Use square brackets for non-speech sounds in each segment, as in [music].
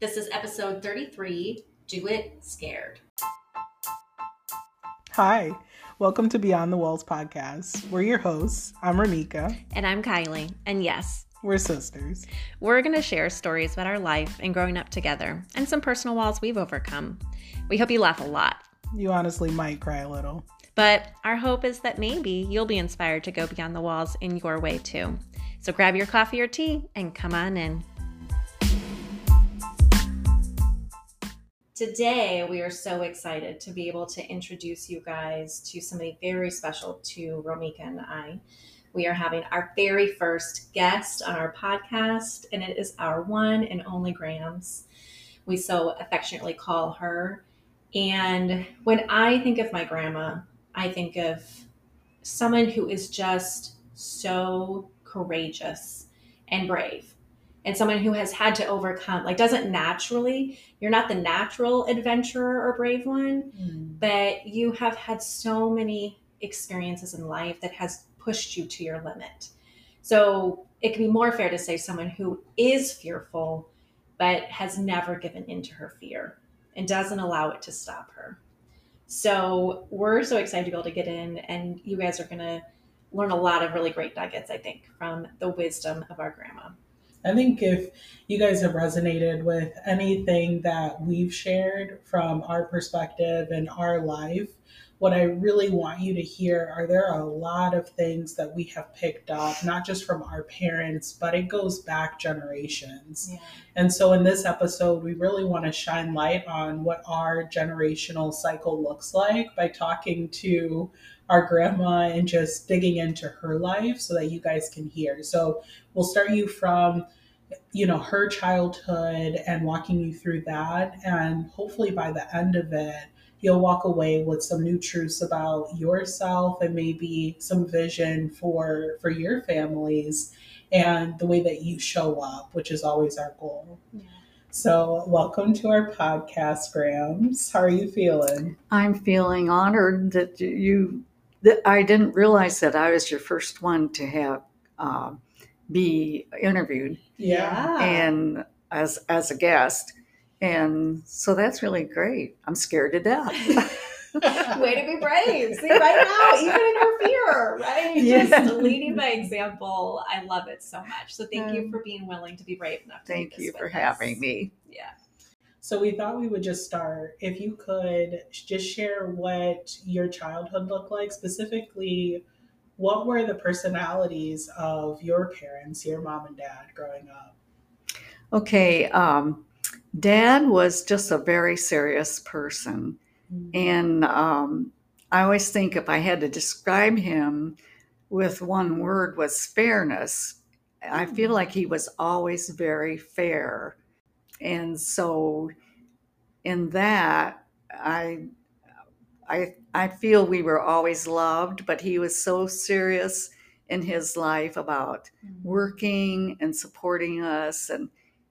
This is episode 33 Do It Scared. Hi, welcome to Beyond the Walls podcast. We're your hosts. I'm Ramika. And I'm Kylie. And yes, we're sisters. We're going to share stories about our life and growing up together and some personal walls we've overcome. We hope you laugh a lot. You honestly might cry a little. But our hope is that maybe you'll be inspired to go beyond the walls in your way too. So grab your coffee or tea and come on in. Today, we are so excited to be able to introduce you guys to somebody very special to Romika and I. We are having our very first guest on our podcast, and it is our one and only Grams. We so affectionately call her. And when I think of my grandma, I think of someone who is just so courageous and brave and someone who has had to overcome like doesn't naturally you're not the natural adventurer or brave one mm. but you have had so many experiences in life that has pushed you to your limit. So it can be more fair to say someone who is fearful but has never given in to her fear and doesn't allow it to stop her. So we're so excited to be able to get in and you guys are going to learn a lot of really great nuggets i think from the wisdom of our grandma I think if you guys have resonated with anything that we've shared from our perspective and our life, what I really want you to hear are there are a lot of things that we have picked up, not just from our parents, but it goes back generations. Yeah. And so in this episode, we really want to shine light on what our generational cycle looks like by talking to our grandma and just digging into her life so that you guys can hear. So we'll start you from you know her childhood and walking you through that. And hopefully by the end of it you'll walk away with some new truths about yourself and maybe some vision for for your families and the way that you show up which is always our goal. Yeah. so welcome to our podcast grams. How are you feeling? I'm feeling honored that you that i didn't realize that i was your first one to have uh, be interviewed. Yeah. And as as a guest. And so that's really great. I'm scared to death. [laughs] Way to be brave. See right [laughs] now even in your fear right? Yeah. just leading by example. I love it so much. So thank um, you for being willing to be brave enough to thank you for us. having me. Yeah. So we thought we would just start. If you could just share what your childhood looked like specifically what were the personalities of your parents, your mom and dad, growing up? Okay, um, dad was just a very serious person. Mm-hmm. And um, I always think if I had to describe him with one word was fairness. Mm-hmm. I feel mm. like he was always very fair. And so in that, I I I feel we were always loved, but he was so serious in his life about mm-hmm. working and supporting us and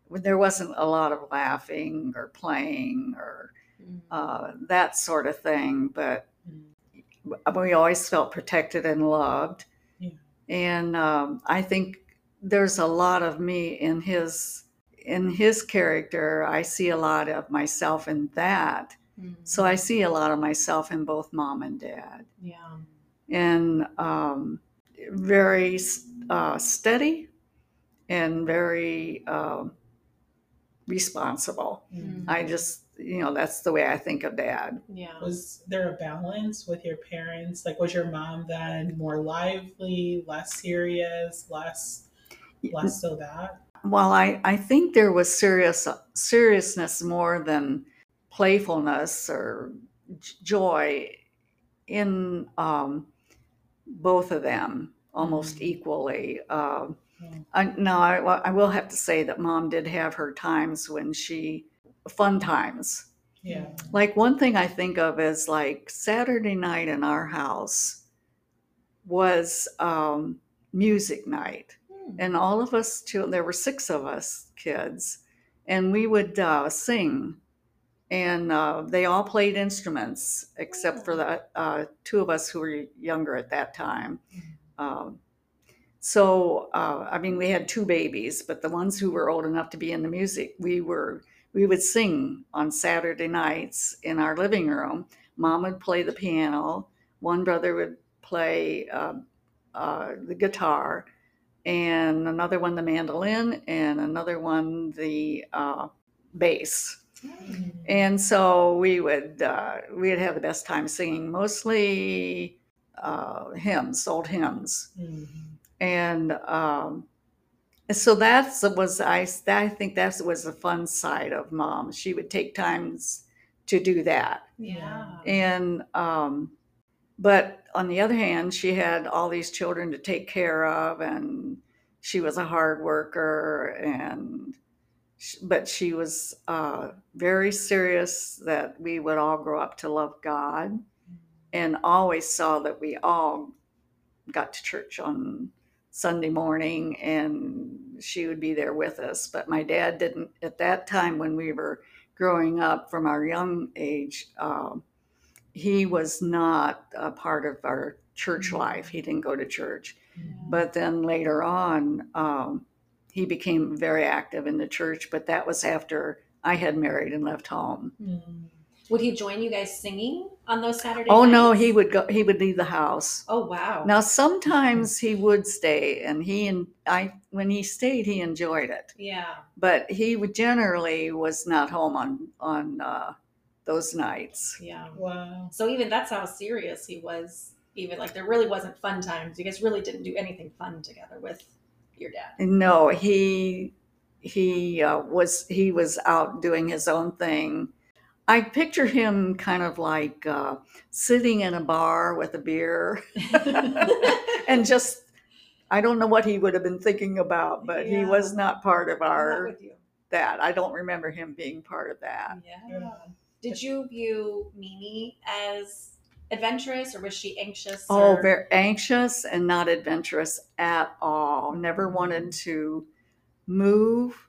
there wasn't a lot of laughing or playing or mm-hmm. uh, that sort of thing but mm-hmm. we always felt protected and loved yeah. and um, i think there's a lot of me in his in his character i see a lot of myself in that so I see a lot of myself in both mom and dad. Yeah. And um, very uh, steady and very uh, responsible. Mm-hmm. I just, you know, that's the way I think of dad. Yeah. Was there a balance with your parents? Like, was your mom then more lively, less serious, less, less so that? Well, I, I think there was serious seriousness more than playfulness or joy in um, both of them almost mm-hmm. equally. Uh, I, now, I, I, will have to say that mom did have her times when she, fun times. Yeah. Like one thing I think of is like Saturday night in our house was um, music night. Hmm. And all of us, there were six of us kids, and we would uh, sing and uh, they all played instruments except for the uh, two of us who were younger at that time. Mm-hmm. Um, so uh, I mean, we had two babies, but the ones who were old enough to be in the music, we were we would sing on Saturday nights in our living room. Mom would play the piano. One brother would play uh, uh, the guitar, and another one the mandolin, and another one the uh, bass. And so we would uh, we'd have the best time singing, mostly uh, hymns, old hymns, Mhm. and um, so that was I I think that was the fun side of mom. She would take times to do that, Yeah. and um, but on the other hand, she had all these children to take care of, and she was a hard worker, and but she was uh, very serious that we would all grow up to love God, and always saw that we all got to church on Sunday morning, and she would be there with us. But my dad didn't at that time when we were growing up from our young age. Um, he was not a part of our church life. He didn't go to church. But then later on, um, he became very active in the church. But that was after I had married and left home. Mm. Would he join you guys singing on those Saturdays? Oh nights? no, he would go. He would leave the house. Oh wow. Now sometimes he would stay, and he and I, when he stayed, he enjoyed it. Yeah. But he would generally was not home on on uh, those nights. Yeah. Wow. So even that's how serious he was. Even like there really wasn't fun times. You guys really didn't do anything fun together with your dad. No, he he uh, was he was out doing his own thing. I picture him kind of like uh, sitting in a bar with a beer [laughs] and just I don't know what he would have been thinking about, but he was not part of our that. I don't remember him being part of that. Yeah. Did you view Mimi as adventurous, or was she anxious? Oh, or- very anxious and not adventurous at all. Never wanted to move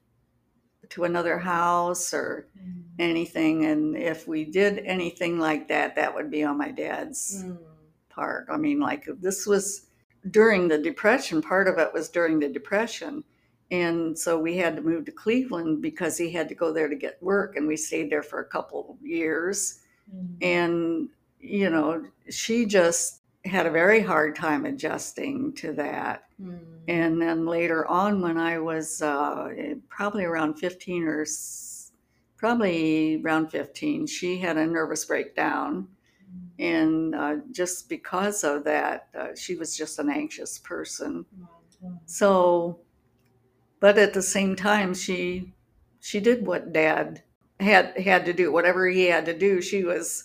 to another house or Mm. anything. And if we did anything like that, that would be on my dad's Mm. part. I mean, like this was during the Depression, part of it was during the Depression. And so we had to move to Cleveland because he had to go there to get work. And we stayed there for a couple of years. Mm. And, you know, she just had a very hard time adjusting to that. Mm. And then later on, when I was uh, probably around 15 or s- probably around 15, she had a nervous breakdown. And uh, just because of that, uh, she was just an anxious person. Mm. So, but at the same time, she she did what Dad had had to do. Whatever he had to do, she was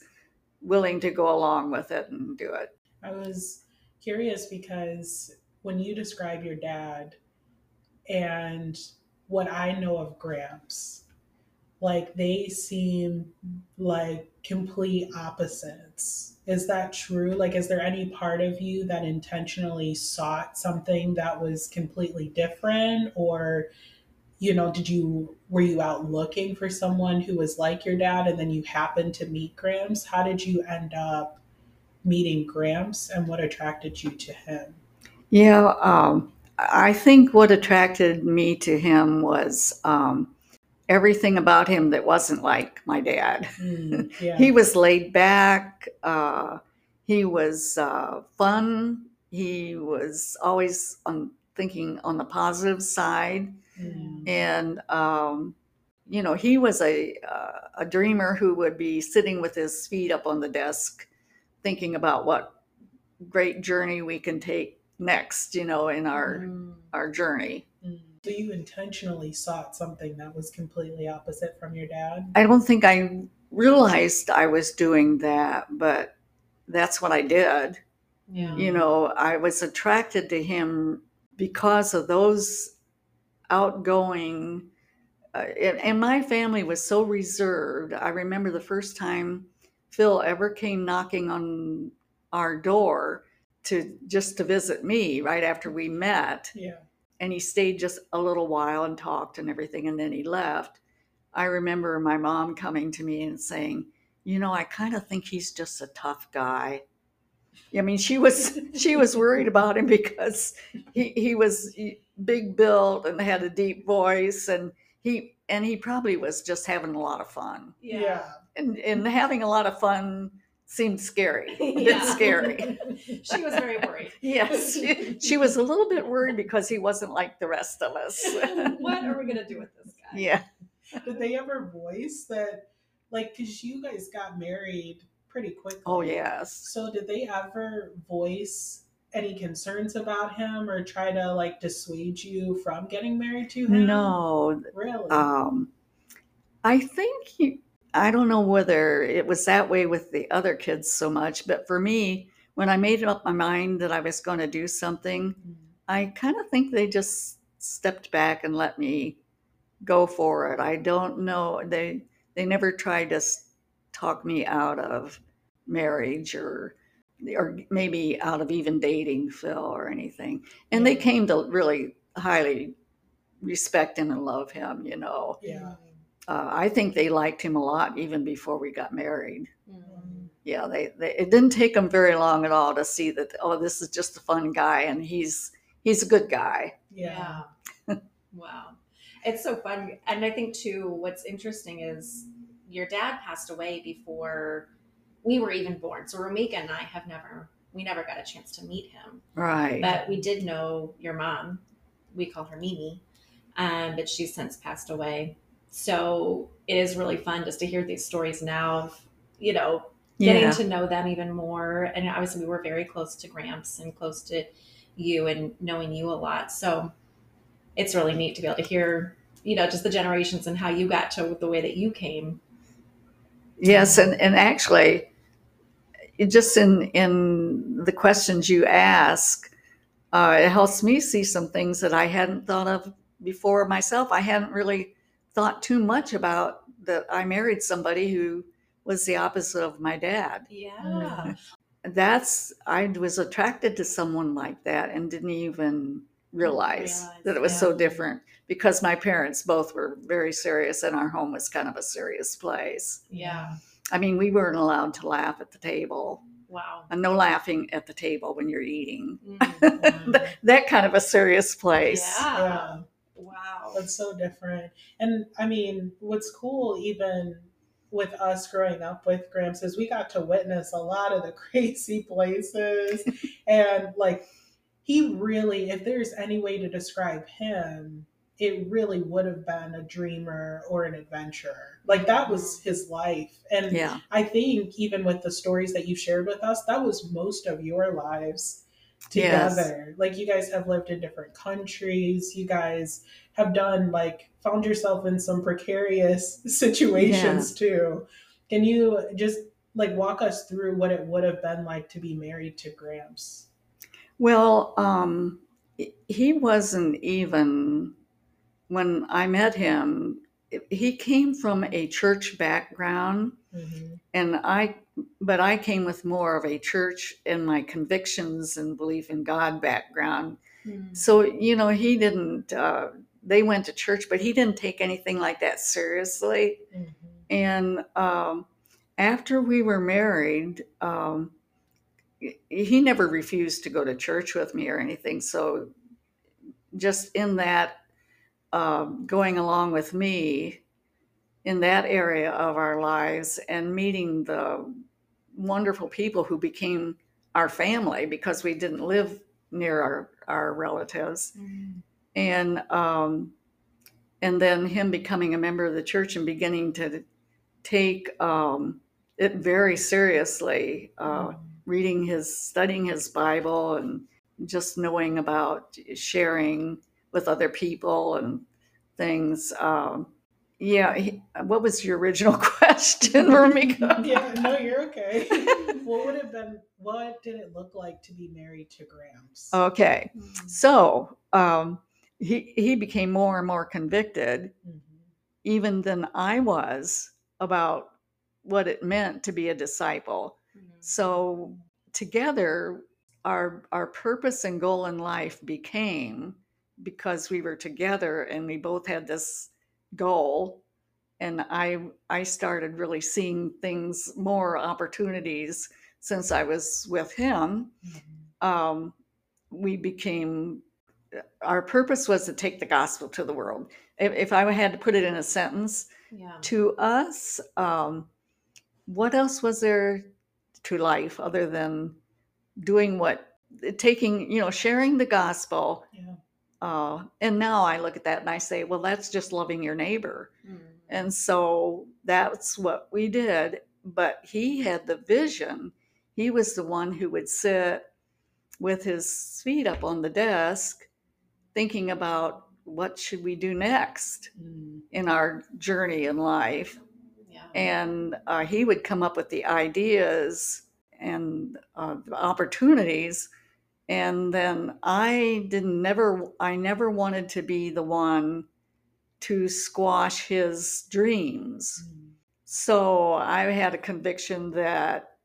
willing to go along with it and do it. I was curious because when you describe your dad and what I know of Gramps, like they seem like complete opposites. Is that true? Like, is there any part of you that intentionally sought something that was completely different? Or, you know, did you, were you out looking for someone who was like your dad and then you happened to meet Gramps? How did you end up meeting Gramps and what attracted you to him? Yeah, um, I think what attracted me to him was um, everything about him that wasn't like my dad. [laughs] yeah. He was laid back. Uh, he was uh, fun. He was always on thinking on the positive side, Mm. and um, you know, he was a uh, a dreamer who would be sitting with his feet up on the desk, thinking about what great journey we can take next. You know, in our Mm. our journey. Mm. So you intentionally sought something that was completely opposite from your dad? I don't think I realized I was doing that, but that's what I did. Yeah. You know, I was attracted to him because of those outgoing, uh, and, and my family was so reserved. I remember the first time Phil ever came knocking on our door to just to visit me right after we met Yeah. and he stayed just a little while and talked and everything and then he left i remember my mom coming to me and saying you know i kind of think he's just a tough guy i mean she was she was worried about him because he, he was big built and had a deep voice and he and he probably was just having a lot of fun. Yeah. And and having a lot of fun seemed scary. A [laughs] bit Yeah. scary. [laughs] she was very worried. [laughs] Yes. She, she was a little bit worried because he wasn't like the rest of us. what are we gonna do with this guy? yeah. Did they ever voice that, like, because you guys got married pretty quickly? Oh yes. So did they ever voice any concerns about him or try to like dissuade you from getting married to him? No, Really? Um, I think he, I don't know whether it was that way with the other kids so much, but for me, when I made up my mind that I was going to do something, Mm. I kind of think they just stepped back and let me go for it. I don't know. They they never tried to talk me out of marriage or or maybe out of even dating Phil or anything. And they came to really highly respect him and love him, you know. Yeah. Uh, I think they liked him a lot even before we got married. Mm. Yeah, they, they it didn't take them very long at all to see that oh this is just a fun guy and he's he's a good guy. Yeah. Yeah. [laughs] wow. It's so fun. And I think, too, what's interesting is your dad passed away before we were even born. So Romika and I have never, we never got a chance to meet him. Right. But we did know your mom. We call her Mimi, um, but she's since passed away. So it is really fun just to hear these stories now of, you know, getting yeah. to know them even more. And obviously, we were very close to Gramps and close to you and knowing you a lot. So it's really neat to be able to hear, you know, just the generations and how you got to the way that you came. Yes, and, and actually, just in in the questions you ask, uh, it helps me see some things that I hadn't thought of before myself. I hadn't really thought too much about that. I married somebody who was the opposite of my dad. Yeah. That's I was attracted to someone like that and didn't even realize Realize, that it was so different because my parents both were very serious and our home was kind of a serious place. Yeah. I mean, we weren't allowed to laugh at the table. Wow. And no laughing at the table when you're eating. [laughs] Mm. Th- that kind of a serious place. yeah. Yeah. Wow. That's so different. And I mean, what's cool even with us growing up with Gramps is we got to witness a lot of the [laughs] crazy places. [laughs] and like he really, if there's any way to describe him, it really would have been a dreamer or an adventurer. Like that was his life. And Yeah. I think even with the stories that you shared with us, that was most of your lives Yes. together. Like you guys have lived in different countries. You guys have done like found yourself in some precarious [laughs] situations too. Can you just like walk us through what it would have been like to be married to Gramps? Well, um, he wasn't even, when I met him, he came from a church background. Mm-hmm. and i but i came with more of a church and my convictions and belief in god background Mm. so you know he didn't uh, they went to church but he didn't take anything like that seriously Mm-hmm. and um, after we were married um, he never refused to go to church with me or anything so just in that um, going along with me in that area of our lives and meeting the wonderful people who became our family because we didn't live near our, our relatives Mm. and um, and then him becoming a member of the church and beginning to take um, it very seriously uh, reading his studying his bible and just knowing about sharing with other people and things um, yeah he, what was your original [laughs] question Ramika? [laughs] yeah, no, you're okay. [laughs] what would have been? What did it look like to be married to Grams? okay Mm. so um, he, he became more and more convicted Mhm. even than i was about what it meant to be a disciple Mm. So together, our our purpose and goal in life became because we were together and we both had this goal. And I I started really seeing things more opportunities since I was with him. Mhm. Um, we became our purpose was to take the gospel to the world. If, if I had to put it in a sentence, Yeah. to us, um, what else was there to life other than doing what, taking, you know, sharing the gospel? Yeah. Uh, and now I look at that and I say, well, that's just loving your neighbor. Mm. And so that's what we did. But he had the vision. He was the one who would sit with his feet up on the desk, thinking about what should we do next Mm. in our journey in life. Yeah. And uh, he would come up with the ideas and uh, opportunities. And then I didn't never, I never wanted to be the one to squash his dreams. Mm. So I had a conviction that,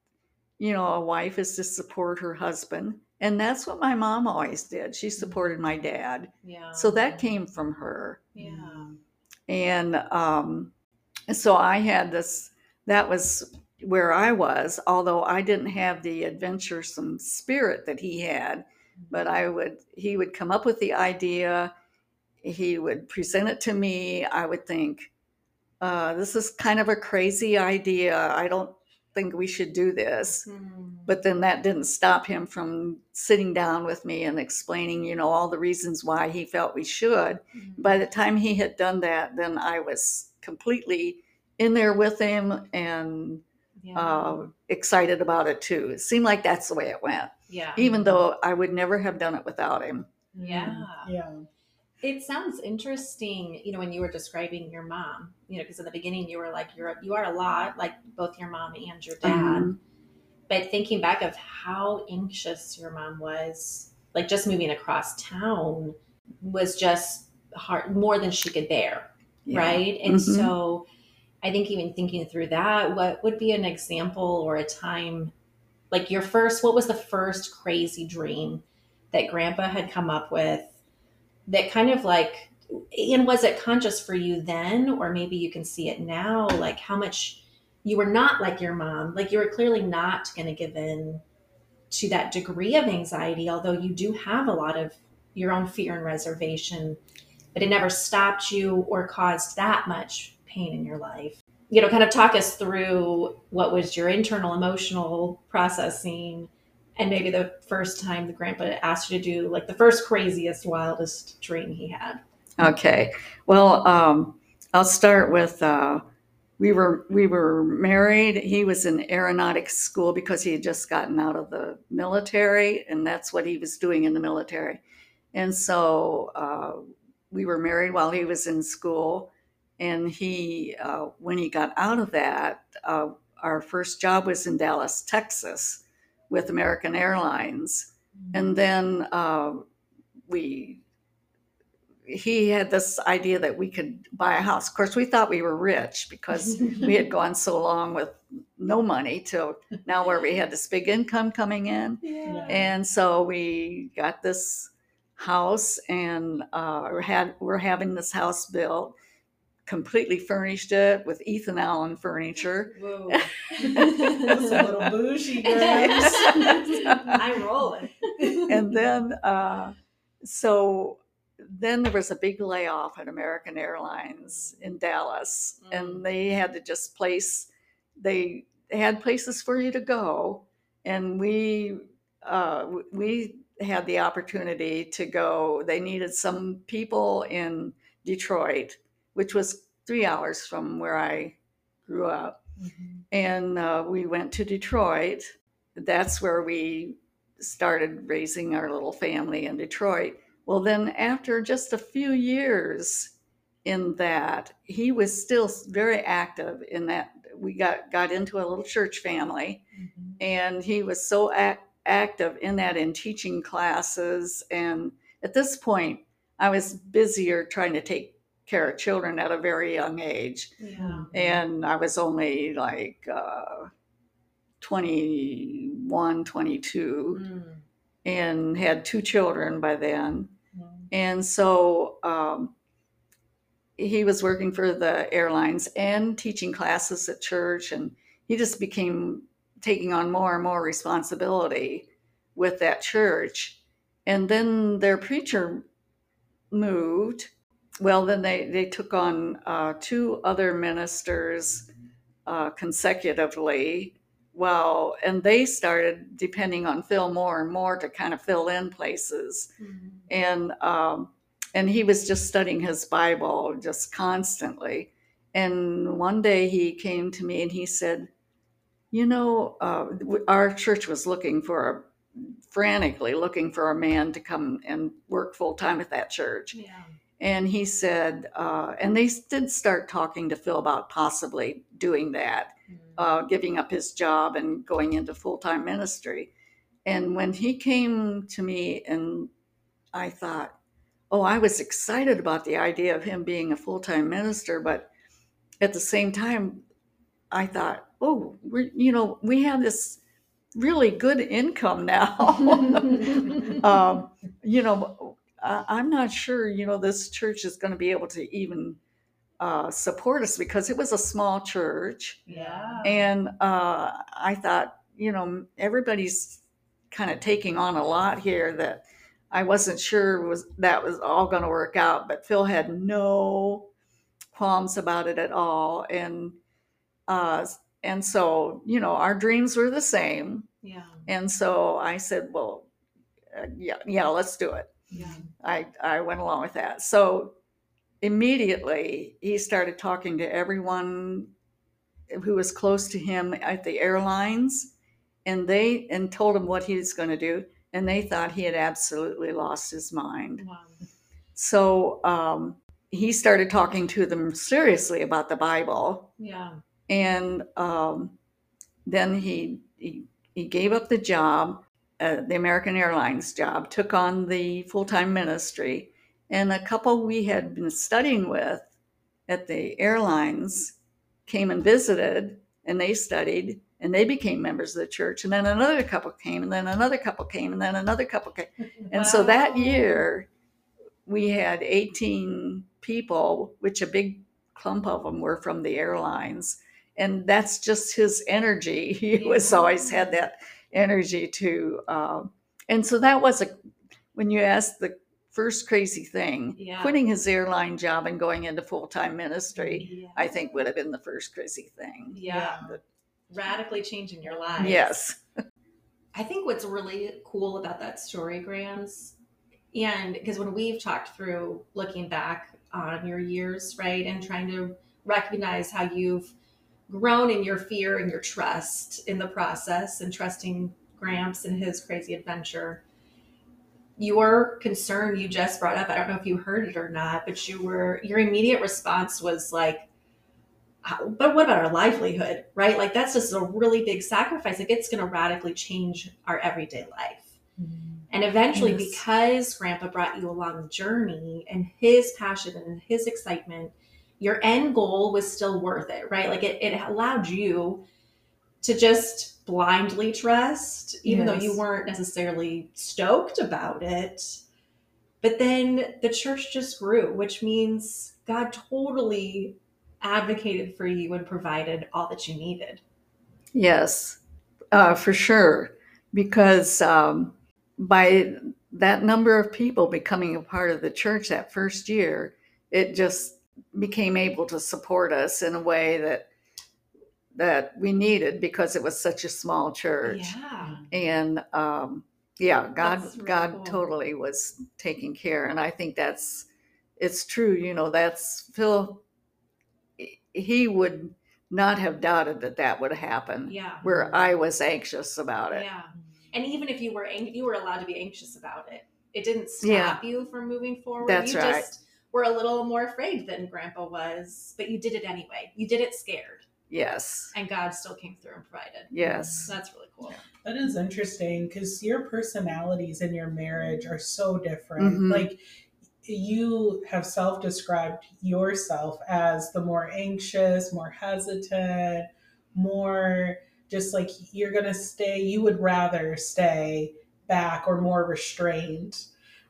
you know, a wife is to support her husband. And that's what my mom always did. She supported my dad. Yeah. So that came from her. Yeah. And um, so I had this, that was where I was, although I didn't have the adventuresome spirit that he had. But I would, he would come up with the idea, he would present it to me. I would think, uh, this is kind of a crazy idea. I don't think we should do this. Mm. But then that didn't stop him from sitting down with me and explaining, you know, all the reasons why he felt we should. Mm. By the time he had done that, then I was completely in there with him and yeah. uh, excited about it too. It seemed like that's the way it went, yeah. even though I would never have done it without him. Yeah. Yeah. It sounds interesting, you know, when you were describing your mom, you know, because in the beginning you were like, you're you are a lot like both your mom and your dad. Mhm. But thinking back of how anxious your mom was, like just moving across town was just hard, more than she could bear, Yeah. right? And Mhm. so I think even thinking through that, what would be an example or a time like your first, what was the first crazy dream that grandpa had come up with that kind of like, and was it conscious for you then, or maybe you can see it now, like how much you were not like your mom, like you were clearly not going to give in to that degree of anxiety, although you do have a lot of your own fear and reservation, but it never stopped you or caused that much pain in your life. You know, kind of talk us through what was your internal emotional processing and maybe the first time the grandpa asked you to do like the first craziest, wildest dream he had. Okay. Well, um, I'll start with uh, we were we were married. He was in aeronautics school because he had just gotten out of the military, and that's what he was doing in the military. And so uh, we were married while he was in school. And he, uh, when he got out of that, uh, our first job was in Dallas, Texas, with American Airlines. And then uh, we he had this idea that we could buy a house. Of course we thought we were rich because we had [laughs] gone so long with no money till now where we had this big income coming in. Yeah. and so we got this house and uh, had we're having this house built completely furnished it with ethan allen furniture Whoa. [laughs] That's a little bougie, Grace. I'm rolling. and then uh, so then there was a big layoff at American Airlines in Dallas, Mm. and they had to just place they had places for you to go, and we uh, we had the opportunity to go. They needed some people in Detroit, which was three hours from where I grew up Mhm. and uh, we went to Detroit. That's where we started raising our little family in Detroit. Well, then after just a few years in that, he was still very active in that. We got got into a little church family, Mhm. and he was so ac- active in that in teaching classes. And at this point, I was busier trying to take care of children at a very young age Yeah. and I was only like uh, 21, 22, Mm. and had two children by then. Mhm. And so um, he was working for the airlines and teaching classes at church, and he just became taking on more and more responsibility with that church. And then their preacher moved, well, then they, they took on uh, two other ministers uh, consecutively. Well, and they started depending on Phil more and more to kind of fill in places. Mhm. and um, and he was just studying his Bible just constantly. And one day he came to me and he said, "You know, uh, our church was looking for a frantically looking for a man to come and work full time at that church." Yeah. And he said, uh, and they did start talking to Phil about possibly doing that Mhm. uh, giving up his job and going into full time ministry. And when he came to me, and I thought, oh, I was excited about the idea of him being a full time minister, but at the same time, I thought, oh, we're, you know, we have this really good income now. [laughs] um, you know, I, I'm not sure, you know, this church is going to be able to even uh, support us because it was a small church. yeah. And uh, I thought, you know, everybody's kind of taking on a lot here that I wasn't sure was that was all going to work out. But Phil had no qualms about it at all, and uh, and so you know, our dreams were the same. yeah. And so I said, well, uh, yeah, yeah, let's do it. Yeah. I, I went along with that. So immediately he started talking to everyone who was close to him at the airlines and they and told him what he was going to do and they thought he had absolutely lost his mind Wow. so um, he started talking to them seriously about the bible Yeah. and um, then he, he he gave up the job, uh, the American Airlines job, took on the full time ministry, and a couple we had been studying with at the airlines came and visited, and they studied, and they became members of the church, and then another couple came, and then another couple came, and then another couple came, [laughs] and so that year we had 18 people, which a big clump of them were from the airlines. And that's just his energy. [laughs] He was always had that energy to, um, and so that was a, when you asked the first crazy thing, Yeah. quitting his airline job and going into full time ministry, Yeah. I think would have been the first crazy thing. yeah. Radically changing your life. Yes. I think what's really cool about that story, Grams, and because when we've talked through looking back on your years, right, and trying to recognize how you've grown in your fear and your trust in the process and trusting Gramps and his crazy adventure. Your concern you just brought up, I don't know if you heard it or not, but you were your immediate response was like, ah, but what about our livelihood, right? Like that's just a really big sacrifice. Like it's going to radically change our everyday life. Mm-hmm. And eventually, Yes. because Grandpa brought you along the journey and his passion and his excitement, your end goal was still worth it, right? Like it, it allowed you to just blindly trust, even though you weren't necessarily stoked about it. But then the church just grew, which means God totally advocated for you and provided all that you needed. Yes, uh, for sure. Because um, by that number of people becoming a part of the church that first year, it just became able to support us in a way that that we needed because it was such a small church. Yeah. And um, yeah, God, really God cool. totally was taking care, and I think that's it's true. You know, that's Phil. He would not have doubted that that would happen Yeah. where I was anxious about it. Yeah. And even if you were ang- you were allowed to be anxious about it. It didn't stop Yeah. you from moving forward. That's you right. just were a little more afraid than grandpa was, but you did it anyway. You did it scared. Yes. And God still came through and provided. Yes. That's really cool. That is interesting because your personalities in your marriage are so different. Mhm. Like you have self described yourself as the more anxious, more hesitant, more just like you're going to stay, you would rather stay back or more restrained.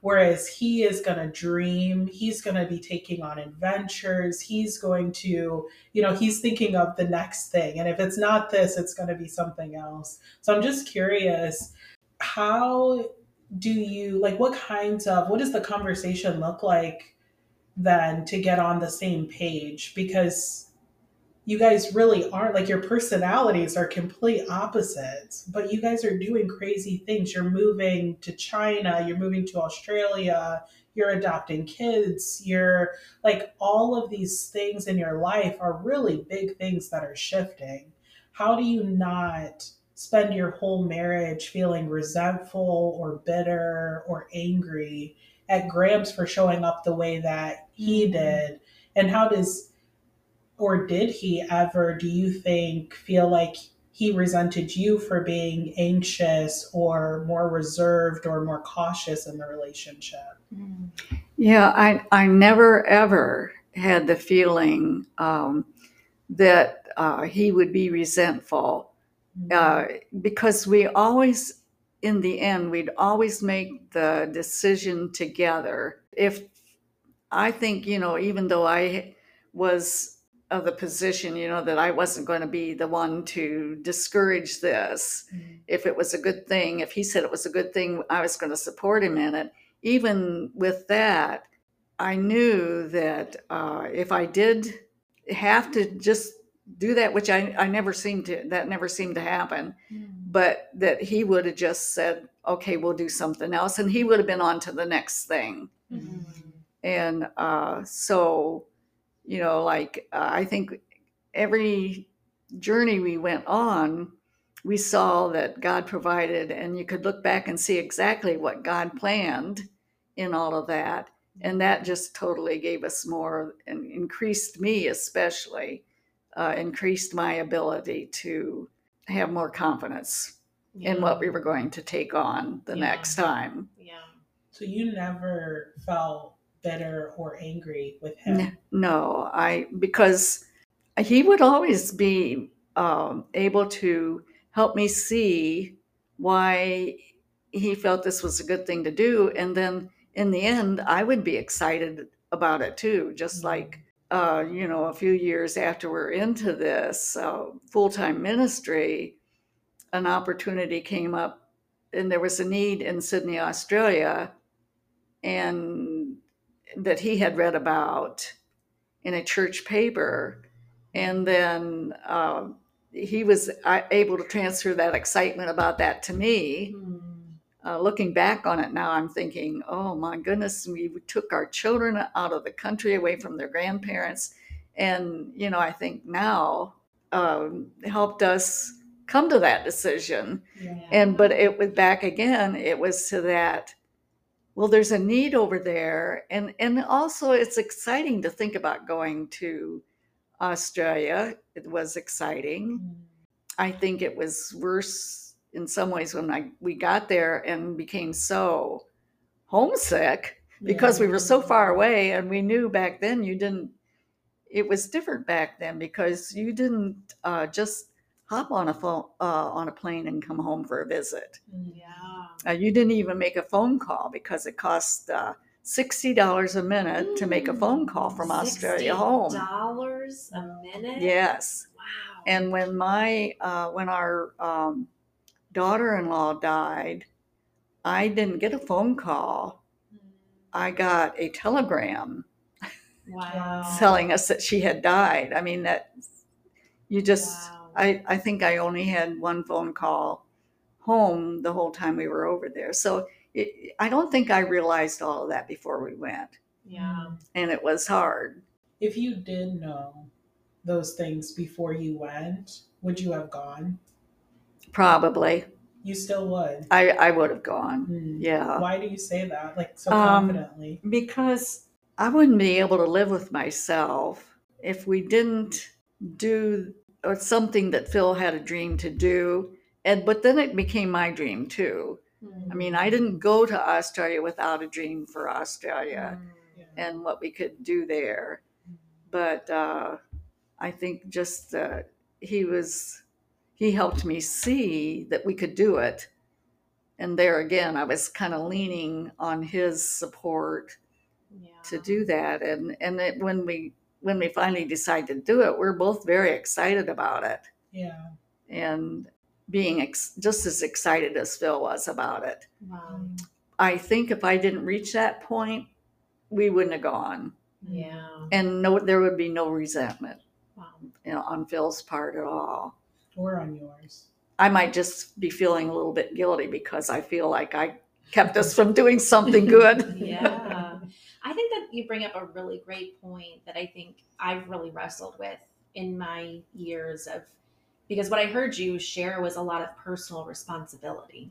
Whereas he is going to dream, he's going to be taking on adventures, he's going to, you know, he's thinking of the next thing. And if it's not this, it's going to be something else. So I'm just curious, how do you like what kinds of what does the conversation look like then to get on the same page because you guys really aren't like your personalities are complete opposites but you guys are doing crazy things you're moving to china you're moving to australia you're adopting kids you're like all of these things in your life are really big things that are shifting how do you not spend your whole marriage feeling resentful or bitter or angry at Gramps for showing up the way that he Mhm. did? And how does, or did he ever, do you think, feel like he resented you for being anxious or more reserved or more cautious in the relationship? Yeah, I I never ever had the feeling um, that uh, he would be resentful uh, because we always, in the end, we'd always make the decision together. If I think, you know, even though I was of the position, you know, that I wasn't going to be the one to discourage this, Mhm. if it was a good thing, if he said it was a good thing, I was going to support him in it. Even with that, I knew that uh, if I did have to just do that, which I, I never seemed to, that never seemed to happen, Mm. but that he would have just said, okay, we'll do something else. And he would have been on to the next thing. Mhm. And uh, so, you know, like uh, I think every journey we went on, we saw that God provided, and you could look back and see exactly what God planned in all of that. And that just totally gave us more and increased me, especially, uh, increased my ability to have more confidence in what we were going to take on the Yeah. next time. Yeah. So you never felt bitter or angry with him? No, I because he would always be um, able to help me see why he felt this was a good thing to do, and then in the end, I would be excited about it too. Just like uh, you know, a few years after we're into this uh, full time ministry, an opportunity came up, and there was a need in Sydney, Australia, and that he had read about in a church paper. And then uh, he was uh, able to transfer that excitement about that to me. Mm. Uh, looking back on it now, I'm thinking, oh my goodness, we took our children out of the country away from their grandparents. And, you know, I think now um, helped us come to that decision Yeah. and but it was back again it was to that well there's a need over there. And and also it's exciting to think about going to australia. It was exciting. Mm. i think it was worse in some ways when I, we got there and became so homesick because we were so far away and we knew back then you didn't it was different back then because you didn't uh, just hop on a phone uh, on a plane and come home for a visit Mm. Yeah. uh, you didn't even make a phone call because it cost uh, $60 a minute to make a phone call from australia home Dollars a minute. yes Wow. and when my uh, when our um, daughter-in-law died i didn't get a phone call i got a telegram wow. [laughs] telling us that she had died. I mean, that you just, Wow. I, I think I only had one phone call home the whole time we were over there. So it, I don't think I realized all of that before we went. Yeah. And it was hard. If you did know those things before you went, would you have gone? Probably. You still would. I, I would have gone. Mm. Yeah. Why do you say that? Like so Um, confidently. Because I wouldn't be able to live with myself if we didn't do or something that Phil had a dream to do. And but then it became my dream too. I mean, I didn't go to Australia without a dream for Australia Yeah. and what we could do there. But uh, I think just uh, he was, he helped me see that we could do it. And there again, I was kind of leaning on his support Yeah. to do that. And and it, when we when we finally decided to do it, we're both very excited about it Yeah. and being ex- just as excited as Phil was about it. Wow. I think if I didn't reach that point, we wouldn't have gone. Yeah. And no there would be no resentment Wow. you know, on Phil's part at all. Or on yours. I might just be feeling a little bit guilty because I feel like I kept us from doing something good. [laughs] yeah. I think that you bring up a really great point that I think I've really wrestled with in my years of because what I heard you share was a lot of personal responsibility.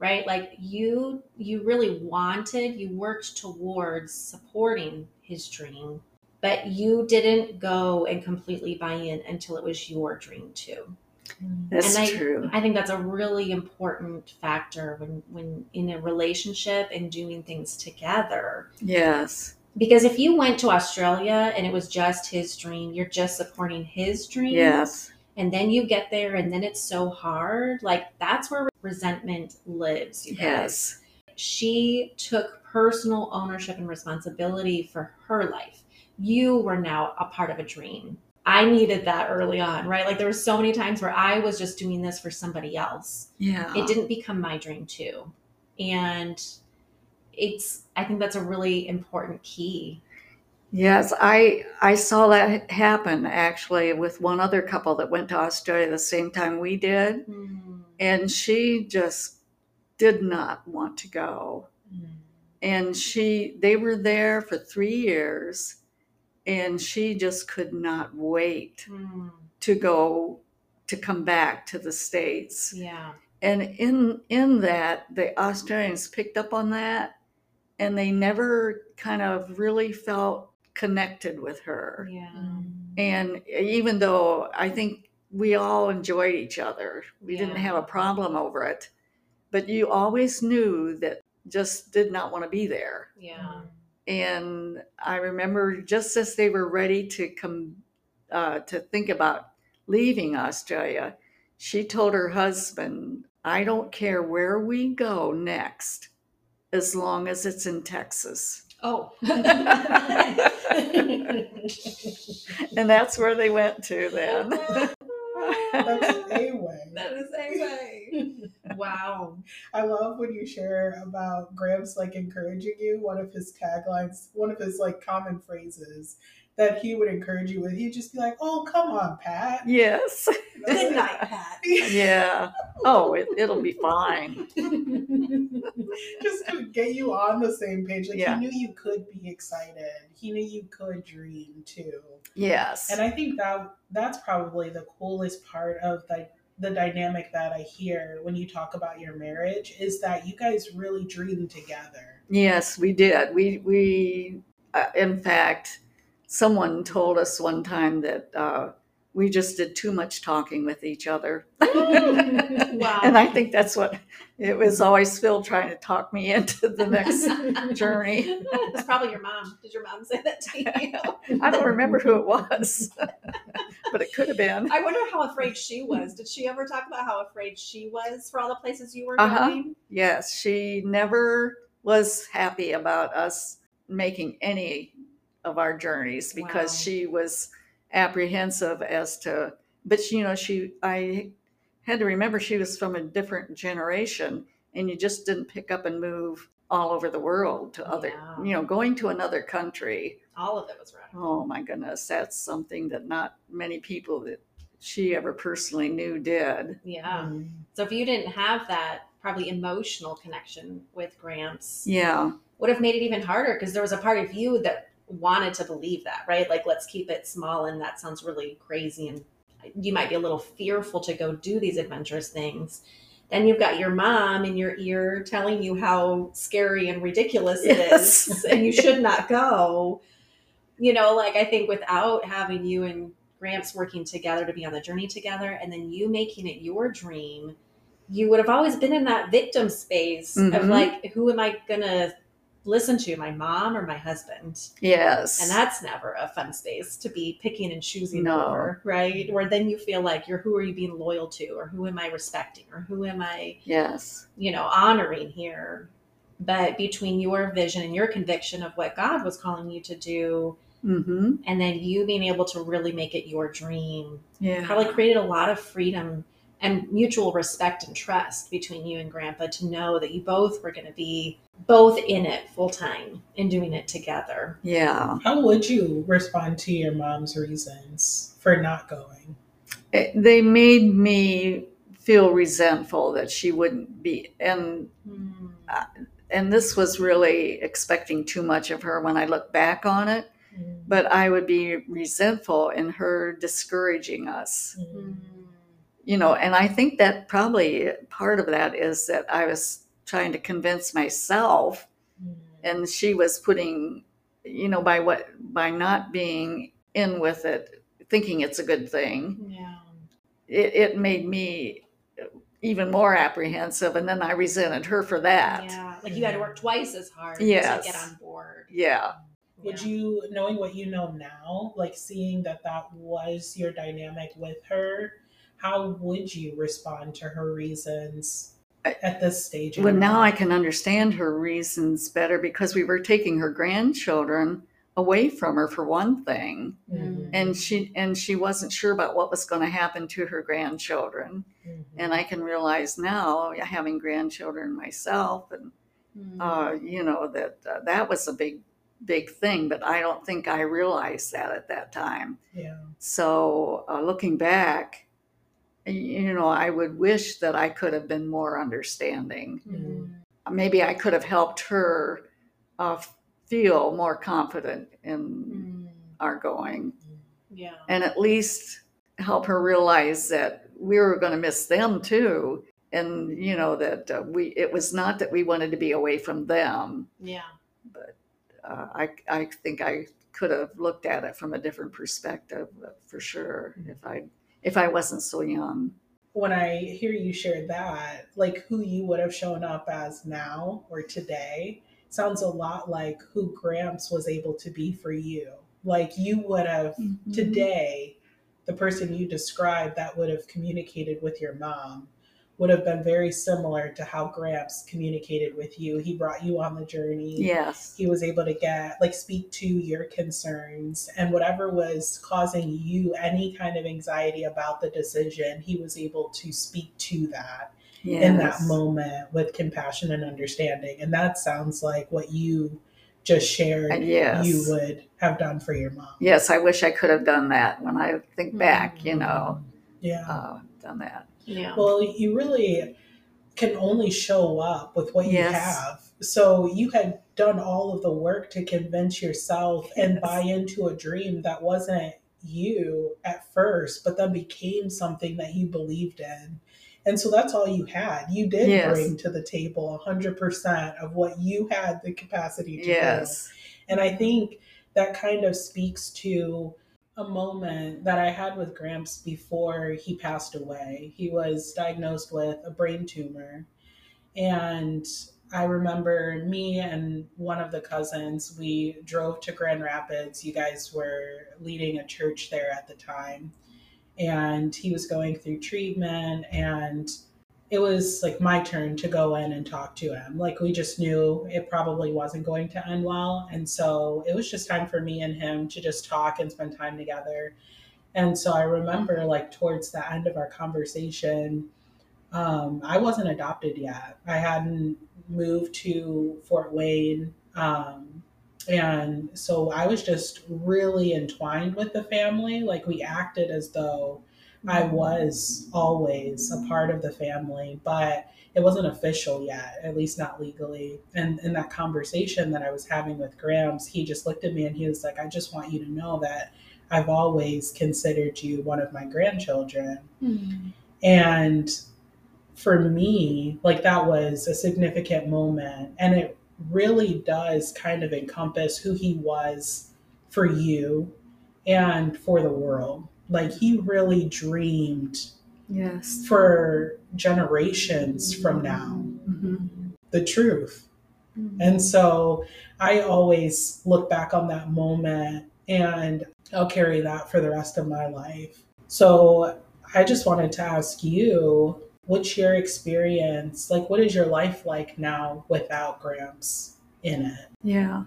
Right? Like you you really wanted, you worked towards supporting his dream, but you didn't go and completely buy in until it was your dream too. That's And I- true. I think that's a really important factor when when in a relationship and doing things together. Yes. Because if you went to Australia and it was just his dream, you're just supporting his dream. Yes. And then you get there and then it's so hard. Like that's where resentment lives, you guys. Yes. She took personal ownership and responsibility for her life. You were now a part of a dream. I needed that early on, right? Like there were so many times where I was just doing this for somebody else. Yeah. it didn't become my dream too. And it's i think that's a really important key. Yes, I I saw that happen actually with one other couple that went to Australia the same time we did, hmm. and she just did not want to go. Hmm. And she they were there for 3 years and she just could not wait Mm, to go to come back to the states. yeah And in in that the Australians picked up on that and they never kind of really felt connected with her. yeah And even though I think we all enjoyed each other, we didn't have a problem over it, but you always knew that just did not want to be there. yeah And I remember just as they were ready to come uh, to think about leaving Australia, she told her husband, I don't care where we go next, as long as it's in Texas. oh [laughs] And that's where they went to then. That's a way. that is a way wow I love when you share about Gramps like encouraging you. One of his taglines, one of his like common phrases that he would encourage you with, he'd just be like, "Oh, come on, Pat." yes. [laughs] good night pat Yeah. Oh, it, it'll be fine. [laughs] just to get you on the same page. Like Yeah. he knew you could be excited. He knew you could dream too. Yes. And I think that that's probably the coolest part of the the dynamic that I hear when you talk about your marriage is that you guys really dream together. Yes, we did. We we uh, in fact, someone told us one time that uh, we just did too much talking with each other. [laughs] wow And I think that's what it was always Phil trying to talk me into the next [laughs] journey. it's probably your mom did your mom say that to you [laughs] I don't remember who it was, but it could have been. I wonder how afraid she was. Did she ever talk about how afraid she was for all the places you were Uh-huh. going? Yes, she never was happy about us making any of our journeys because Wow. she was apprehensive as to but you know she I had to remember she was from a different generation and you just didn't pick up and move all over the world to other Yeah. you know going to another country All of it was rough. oh my goodness that's something that not many people that she ever personally knew did Yeah. Mm. So if you didn't have that probably emotional connection with Gramps, yeah would have made it even harder because there was a part of you that wanted to believe that, right? Like let's keep it small and that sounds really crazy and you might be a little fearful to go do these adventurous things. Then you've got your mom in your ear telling you how scary and ridiculous it is Yes. and you should not go. You know, like I think without having you and Gramps working together to be on the journey together and then you making it your dream, you would have always been in that victim space of Mhm. like, who am I gonna listen to, my mom or my husband? yes And that's never a fun space to be picking and choosing No. over, right? Where then you feel like you're who are you being loyal to, or who am I respecting, or who am I, yes you know, honoring here? But between your vision and your conviction of what God was calling you to do, mm-hmm and then you being able to really make it your dream, yeah probably created a lot of freedom and mutual respect and trust between you and grandpa to know that you both were going to be both in it full time and doing it together. Yeah. How would you respond to your mom's reasons for not going? It- they made me feel resentful that she wouldn't be and hmm. uh, and this was really expecting too much of her when I look back on it. Hmm. But I would be resentful in her discouraging us. Hmm. You know, and I think that probably part of that is that I was trying to convince myself mm. and she was putting you know by what by not being in with it thinking it's a good thing Yeah. it, it made me even more apprehensive and then i resented her for that Yeah. Like you had to work twice as hard Yes. to get on board. yeah Would Yeah. you, knowing what you know now, like seeing that that was your dynamic with her, how would you respond to her reasons at this stage? well your now i can understand her reasons better because we were taking her grandchildren away from her for one thing Mhm. and she and she wasn't sure about what was going to happen to her grandchildren Mhm. and i can realize now having grandchildren myself and Mm. uh, you know that uh, that was a big big thing but i don't think i realized that at that time yeah. so uh, looking back y- you know i would wish that i could have been more understanding Mm. maybe i could have helped her uh, feel more confident in Mm. our going Yeah. and at least help her realize that we were going to miss them too and you know that uh, we it was not that we wanted to be away from them Yeah. uh, I, I think I could have looked at it from a different perspective for sure if I if I wasn't so young. When I hear you share that, like who you would have shown up as now or today sounds a lot like who Gramps was able to be for you. Like you would have Mm-hmm. today, the person you described that would have communicated with your mom would have been very similar to how Gramps communicated with you. He brought you on the journey. Yes. He was able to get, like, speak to your concerns and whatever was causing you any kind of anxiety about the decision, he was able to speak to that yes. in that moment with compassion and understanding. And that sounds like what you just shared yes. you would have done for your mom. Yes, I wish I could have done that when I think back, you know, Yeah. uh, done that. Yeah. Well, you really can only show up with what you have. So you had done all of the work to convince yourself and buy into a dream that wasn't you at first, but then became something that you believed in. And so that's all you had. You did Yes. bring to the table 100% of what you had the capacity to do. Yes. And I think that kind of speaks to a moment that I had with Gramps before he passed away. He was diagnosed with a brain tumor. And I remember me and one of the cousins, we drove to Grand Rapids. You guys were leading a church there at the time. And he was going through treatment and it was like my turn to go in and talk to him. Like we just knew it probably wasn't going to end well. And so it was just time for me and him to just talk and spend time together. And so I remember like towards the end of our conversation, um, I wasn't adopted yet. I hadn't moved to Fort Wayne. Um, and so I was just really entwined with the family. Like we acted as though I was always a part of the family, but it wasn't official yet, at least not legally. And in that conversation that I was having with Gramps, he just looked at me and he was like, I just want you to know that I've always considered you one of my grandchildren. Mm. And for me, like that was a significant moment. And it really does kind of encompass who he was for you and for the world. Like he really dreamed Yes. for generations from now Mhm. the truth. Mm. And so I always look back on that moment and I'll carry that for the rest of my life. So I just wanted to ask you what's your experience? Like, what is your life like now without Gramps in it? Yeah.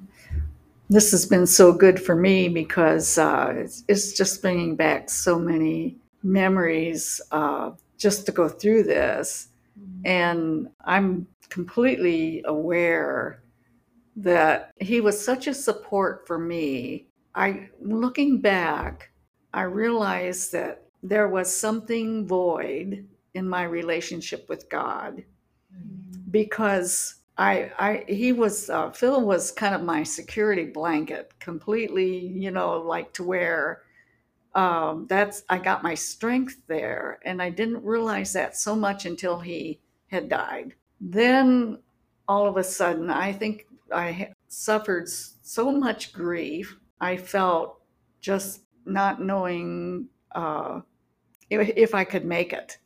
This has been so good for me because uh, it's, it's just bringing back so many memories, uh, just to go through this. And I'm completely aware that he was such a support for me. I looking back, I realized that there was something void in my relationship with God because I, I he was uh, Phil was kind of my security blanket, completely, you know, like to where um, that's I got my strength there, and I didn't realize that so much until he had died. Then all of a sudden, I think I suffered so much grief. I felt just not knowing uh, if, if I could make it.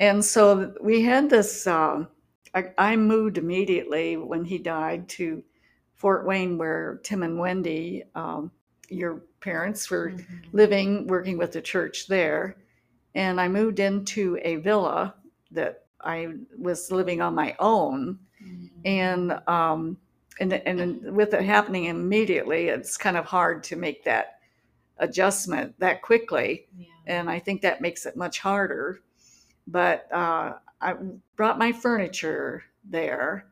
And so we had this. Uh, I, I moved immediately when he died to Fort Wayne, where Tim and Wendy, um, your parents, were living, working with the church there. And I moved into a villa that I was living on my own. And um, and and with it happening immediately, it's kind of hard to make that adjustment that quickly. Yeah. And I think that makes it much harder. But uh, I brought my furniture there,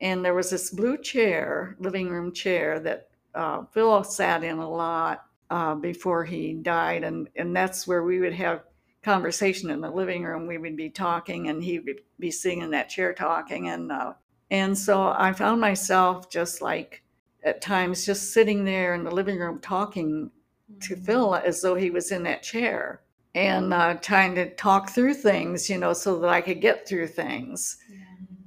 and there was this blue chair, living room chair that uh, Phil sat in a lot uh, before he died, and and that's where we would have conversation in the living room. We would be talking, and he would be sitting in that chair talking, and uh, and so I found myself just like at times just sitting there in the living room talking to Phil as though he was in that chair and uh, trying to talk through things, you know, so that I could get through things.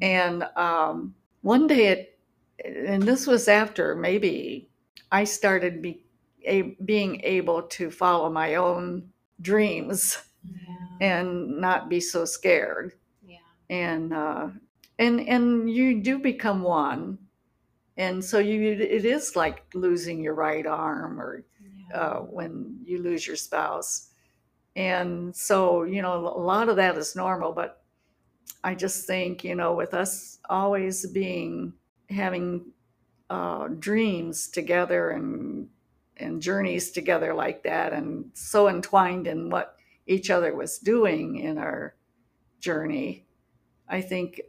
And um, one day, it, and this was after maybe I started be, a, being able to follow my own dreams Yeah. and not be so scared. Yeah. And uh, and and you do become one, and so you it is like losing your right arm or uh, when you lose your spouse. And so, you know, a lot of that is normal, but I just think, you know, with us always being having uh, dreams together and and journeys together like that, and so entwined in what each other was doing in our journey, I think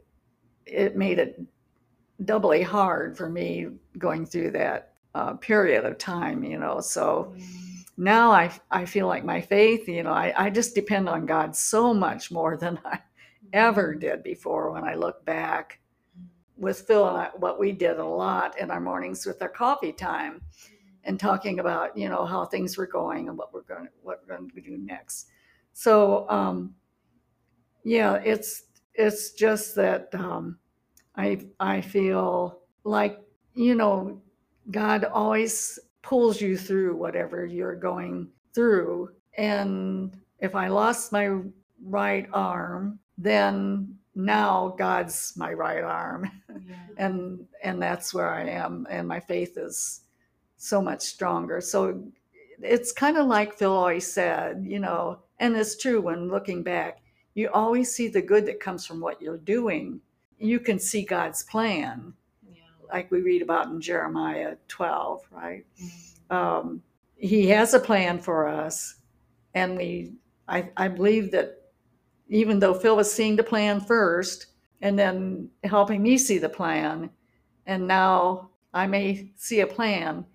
it made it doubly hard for me going through that uh, period of time, you know. So now I, I feel like my faith, you know, I, I just depend on God so much more [laughs] than I ever did before when I look back. With Phil and I, what we did a lot in our mornings with our coffee time and talking about, you know, how things were going and what we're going to, what we're going to do next. So, um, yeah, it's, it's just that um, I, I feel like, you know, God always pulls you through whatever you're going through. And if I lost my right arm, then now God's my right arm. [laughs] and and that's where I am and my faith is so much stronger. So it's kind of like Phil always said, you know, and it's true when looking back, you always see the good that comes from what you're doing. You can see God's plan like we read about in Jeremiah 12, right? Um, he has a plan for us, and we, I, I believe that even though Phil was seeing the plan first, and then helping me see the plan, and now I may see a plan,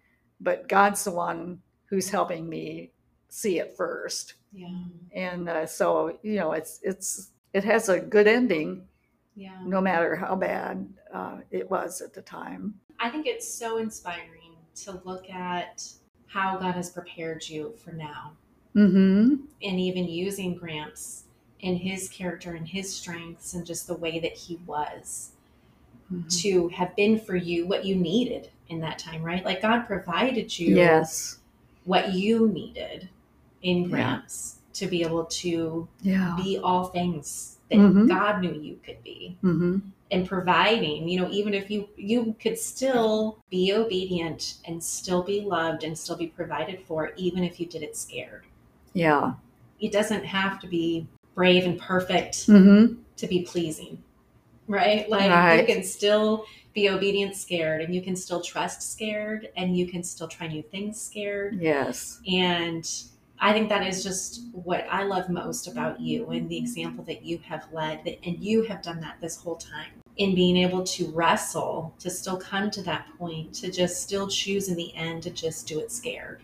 but God's the one who's helping me see it first. Yeah. And uh, so, you know, it's it's it has a good ending, Yeah. no matter how bad uh, it was at the time. I think it's so inspiring to look at how God has prepared you for now Mm-hmm. and even using Gramps in his character and his strengths and just the way that he was Mm-hmm. to have been for you what you needed in that time, right? Like God provided you Yes. what you needed in Yeah. Gramps to be able to Yeah. be all things that Mhm. God knew you could be. Mm-hmm. And providing you know even if you you could still be obedient and still be loved and still be provided for even if you did it scared Yeah. it doesn't have to be brave and perfect Mm-hmm. to be pleasing right like Right. you can still be obedient scared and you can still trust scared and you can still try new things scared Yes. and I think that is just what I love most about you and the example that you have led, and you have done that this whole time in being able to wrestle, to still come to that point, to just still choose in the end to just do it scared.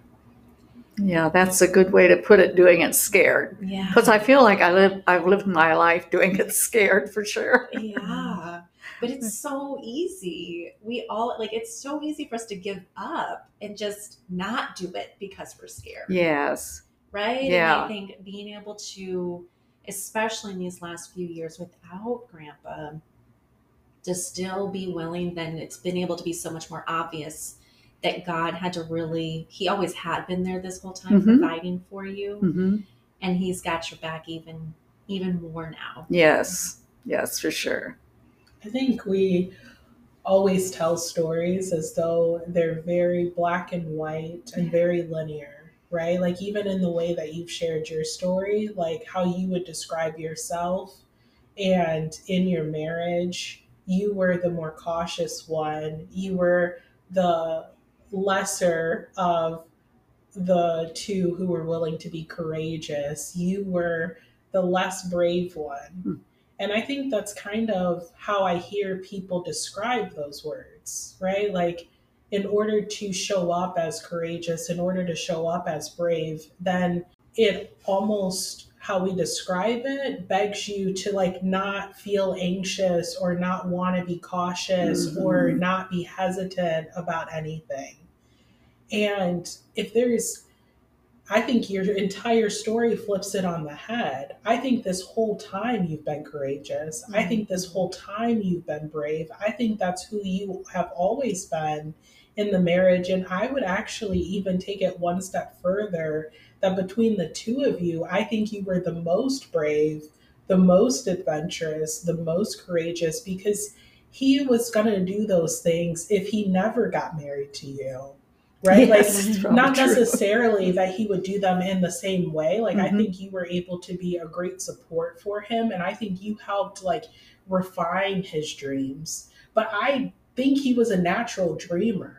Yeah, that's a good way to put it. Doing it scared, Yeah. because I feel like I live. I've lived my life doing it scared for sure. Yeah. But it's [laughs] so easy. We all like it's so easy for us to give up and just not do it because we're scared. Yes. Right? Yeah. And I think being able to, especially in these last few years without grandpa, to still be willing, then it's been able to be so much more obvious that God had to really, He always had been there this whole time Mhm. providing for you. hmm And He's got your back even even more now. Yes. Yes, for sure. I think we always tell stories as though they're very black and white and very linear, right? Like, even in the way that you've shared your story, like how you would describe yourself, and in your marriage, you were the more cautious one, you were the lesser of the two who were willing to be courageous, you were the less brave one. Hmm. And I think that's kind of how I hear people describe those words, right? Like, in order to show up as courageous, in order to show up as brave, then it almost how we describe it begs you to like not feel anxious or not want to be cautious Mhm. or not be hesitant about anything. And if there's I think your entire story flips it on the head. I think this whole time you've been courageous. I mm-hmm. think this whole time you've been brave. I think that's who you have always been in the marriage. And I would actually even take it one step further that between the two of you, I think you were the most brave, the most adventurous, the most courageous because he was going to do those things if he never got married to you. Right? Yes, like not true. necessarily that he would do them in the same way like i Mhm. think you were able to be a great support for him and i think you helped like refine his dreams but i think he was a natural dreamer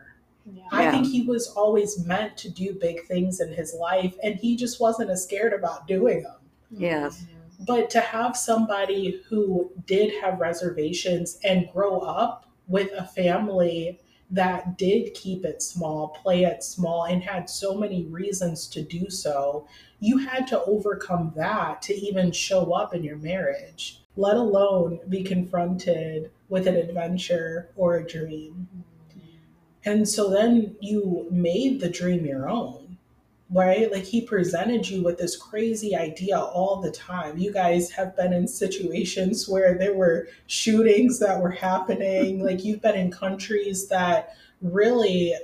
i think he was always meant to do big things in his life and he just wasn't as scared about doing them Yes. but to have somebody who did have reservations and grow up with a family that did keep it small, play it small, and had so many reasons to do so, you had to overcome that to even show up in your marriage, let alone be confronted with an adventure or a dream. Mm-hmm. And so then you made the dream your own, right? Like he presented you with this crazy idea all the time. You guys have been in situations where there were shootings that were happening. [laughs] like you've been in countries that really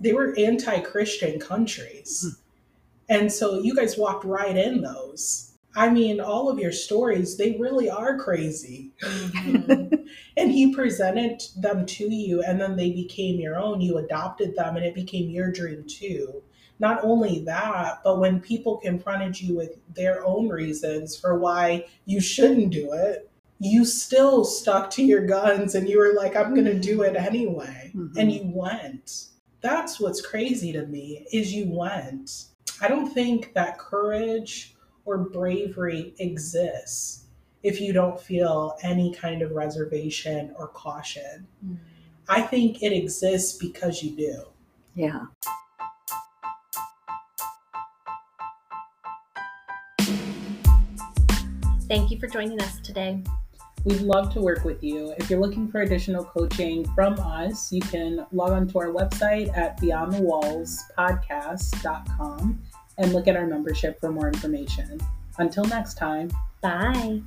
they were anti-Christian countries. And so you guys walked right in those. I mean, all of your stories, they really are crazy Mhm. [laughs] and he presented them to you and then they became your own you adopted them and it became your dream too not only that but when people confronted you with their own reasons for why you shouldn't do it you still stuck to your guns and you were like i'm going to do it anyway Mhm. and you went that's what's crazy to me is you went i don't think that courage or bravery exists if you don't feel any kind of reservation or caution. I think it exists because you do. Yeah. Thank you for joining us today. We'd love to work with you. If you're looking for additional coaching from us, you can log on to our website at beyondthewallspodcast.com and look at our membership for more information. Until next time. Bye.